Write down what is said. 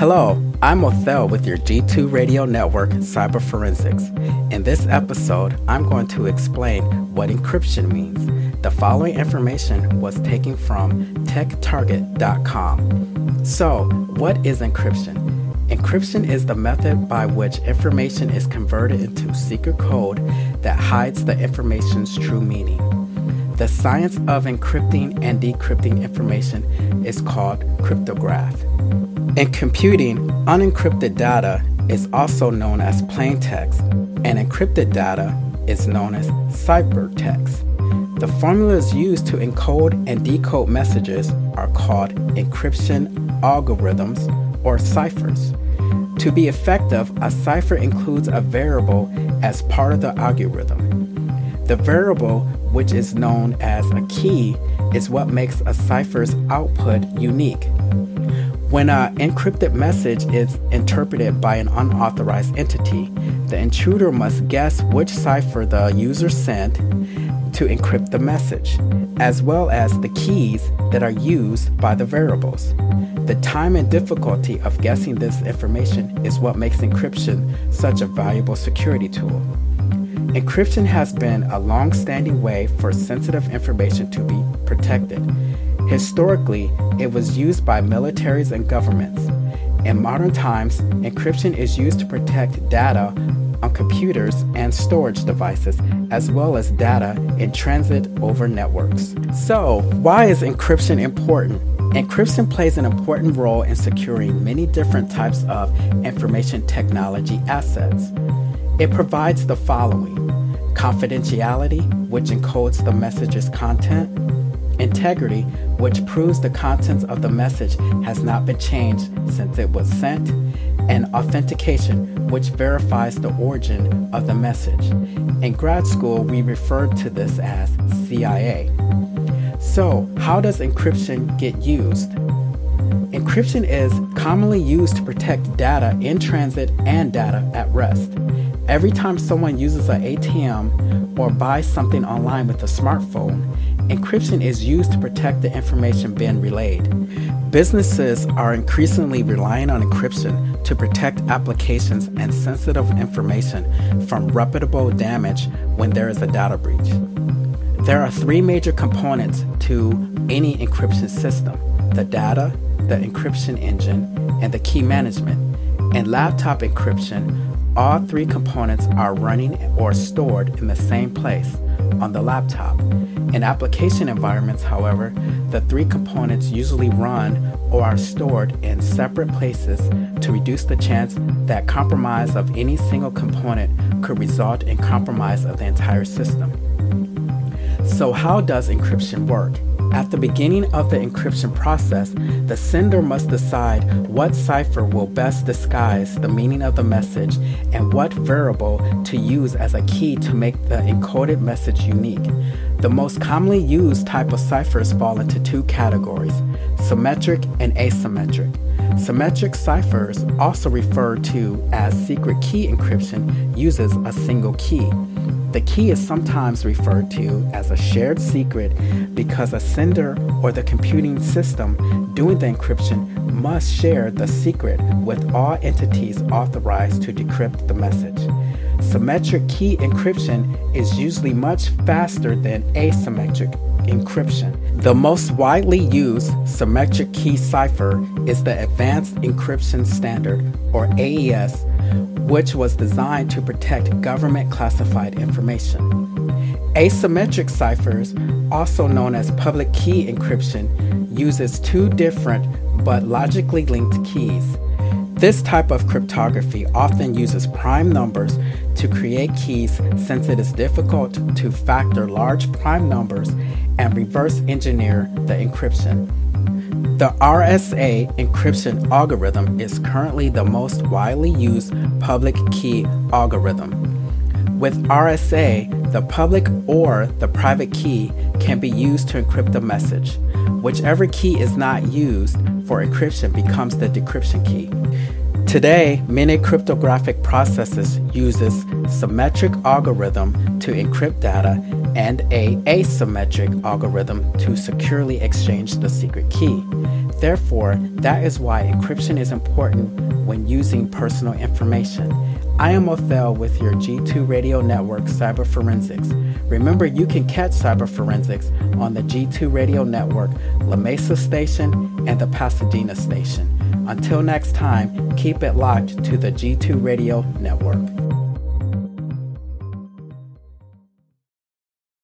Hello, I'm Othel with your G2 Radio Network Cyber Forensics. In this episode, I'm going to explain what encryption means. The following information was taken from techtarget.com. So, what is encryption? Encryption is the method by which information is converted into secret code that hides the information's true meaning. The science of encrypting and decrypting information is called cryptograph. In computing, unencrypted data is also known as plain text, and encrypted data is known as ciphertext. The formulas used to encode and decode messages are called encryption algorithms or ciphers. To be effective, a cipher includes a variable as part of the algorithm. The variable, which is known as a key, is what makes a cipher's output unique. When an encrypted message is interpreted by an unauthorized entity, the intruder must guess which cipher the user sent to encrypt the message, as well as the keys that are used by the variables. The time and difficulty of guessing this information is what makes encryption such a valuable security tool. Encryption has been a long standing way for sensitive information to be protected. Historically, it was used by militaries and governments. In modern times, encryption is used to protect data on computers and storage devices, as well as data in transit over networks. So, why is encryption important? Encryption plays an important role in securing many different types of information technology assets. It provides the following confidentiality, which encodes the message's content, integrity, which proves the contents of the message has not been changed since it was sent, and authentication, which verifies the origin of the message. In grad school, we referred to this as CIA. So, how does encryption get used? Encryption is commonly used to protect data in transit and data at rest. Every time someone uses an ATM or buys something online with a smartphone, encryption is used to protect the information being relayed. Businesses are increasingly relying on encryption to protect applications and sensitive information from reputable damage when there is a data breach. There are three major components to any encryption system the data, the encryption engine, and the key management. In laptop encryption, all three components are running or stored in the same place on the laptop. In application environments, however, the three components usually run or are stored in separate places to reduce the chance that compromise of any single component could result in compromise of the entire system. So, how does encryption work? At the beginning of the encryption process, the sender must decide what cipher will best disguise the meaning of the message and what variable to use as a key to make the encoded message unique. The most commonly used type of ciphers fall into two categories symmetric and asymmetric. Symmetric ciphers, also referred to as secret key encryption, uses a single key. The key is sometimes referred to as a shared secret because a sender or the computing system doing the encryption must share the secret with all entities authorized to decrypt the message. Symmetric key encryption is usually much faster than asymmetric encryption. The most widely used symmetric key cipher is the Advanced Encryption Standard, or AES, which was designed to protect government classified information. Asymmetric ciphers, also known as public key encryption, uses two different but logically linked keys. This type of cryptography often uses prime numbers to create keys since it is difficult to factor large prime numbers and reverse engineer the encryption. The RSA encryption algorithm is currently the most widely used public key algorithm. With RSA, the public or the private key can be used to encrypt a message. Whichever key is not used for encryption becomes the decryption key. Today, many cryptographic processes uses symmetric algorithm to encrypt data and a asymmetric algorithm to securely exchange the secret key. Therefore, that is why encryption is important when using personal information. I am Othel with your G2 Radio Network Cyber Forensics. Remember, you can catch Cyber Forensics on the G2 Radio Network, La Mesa Station, and the Pasadena Station. Until next time, keep it locked to the G2 Radio Network.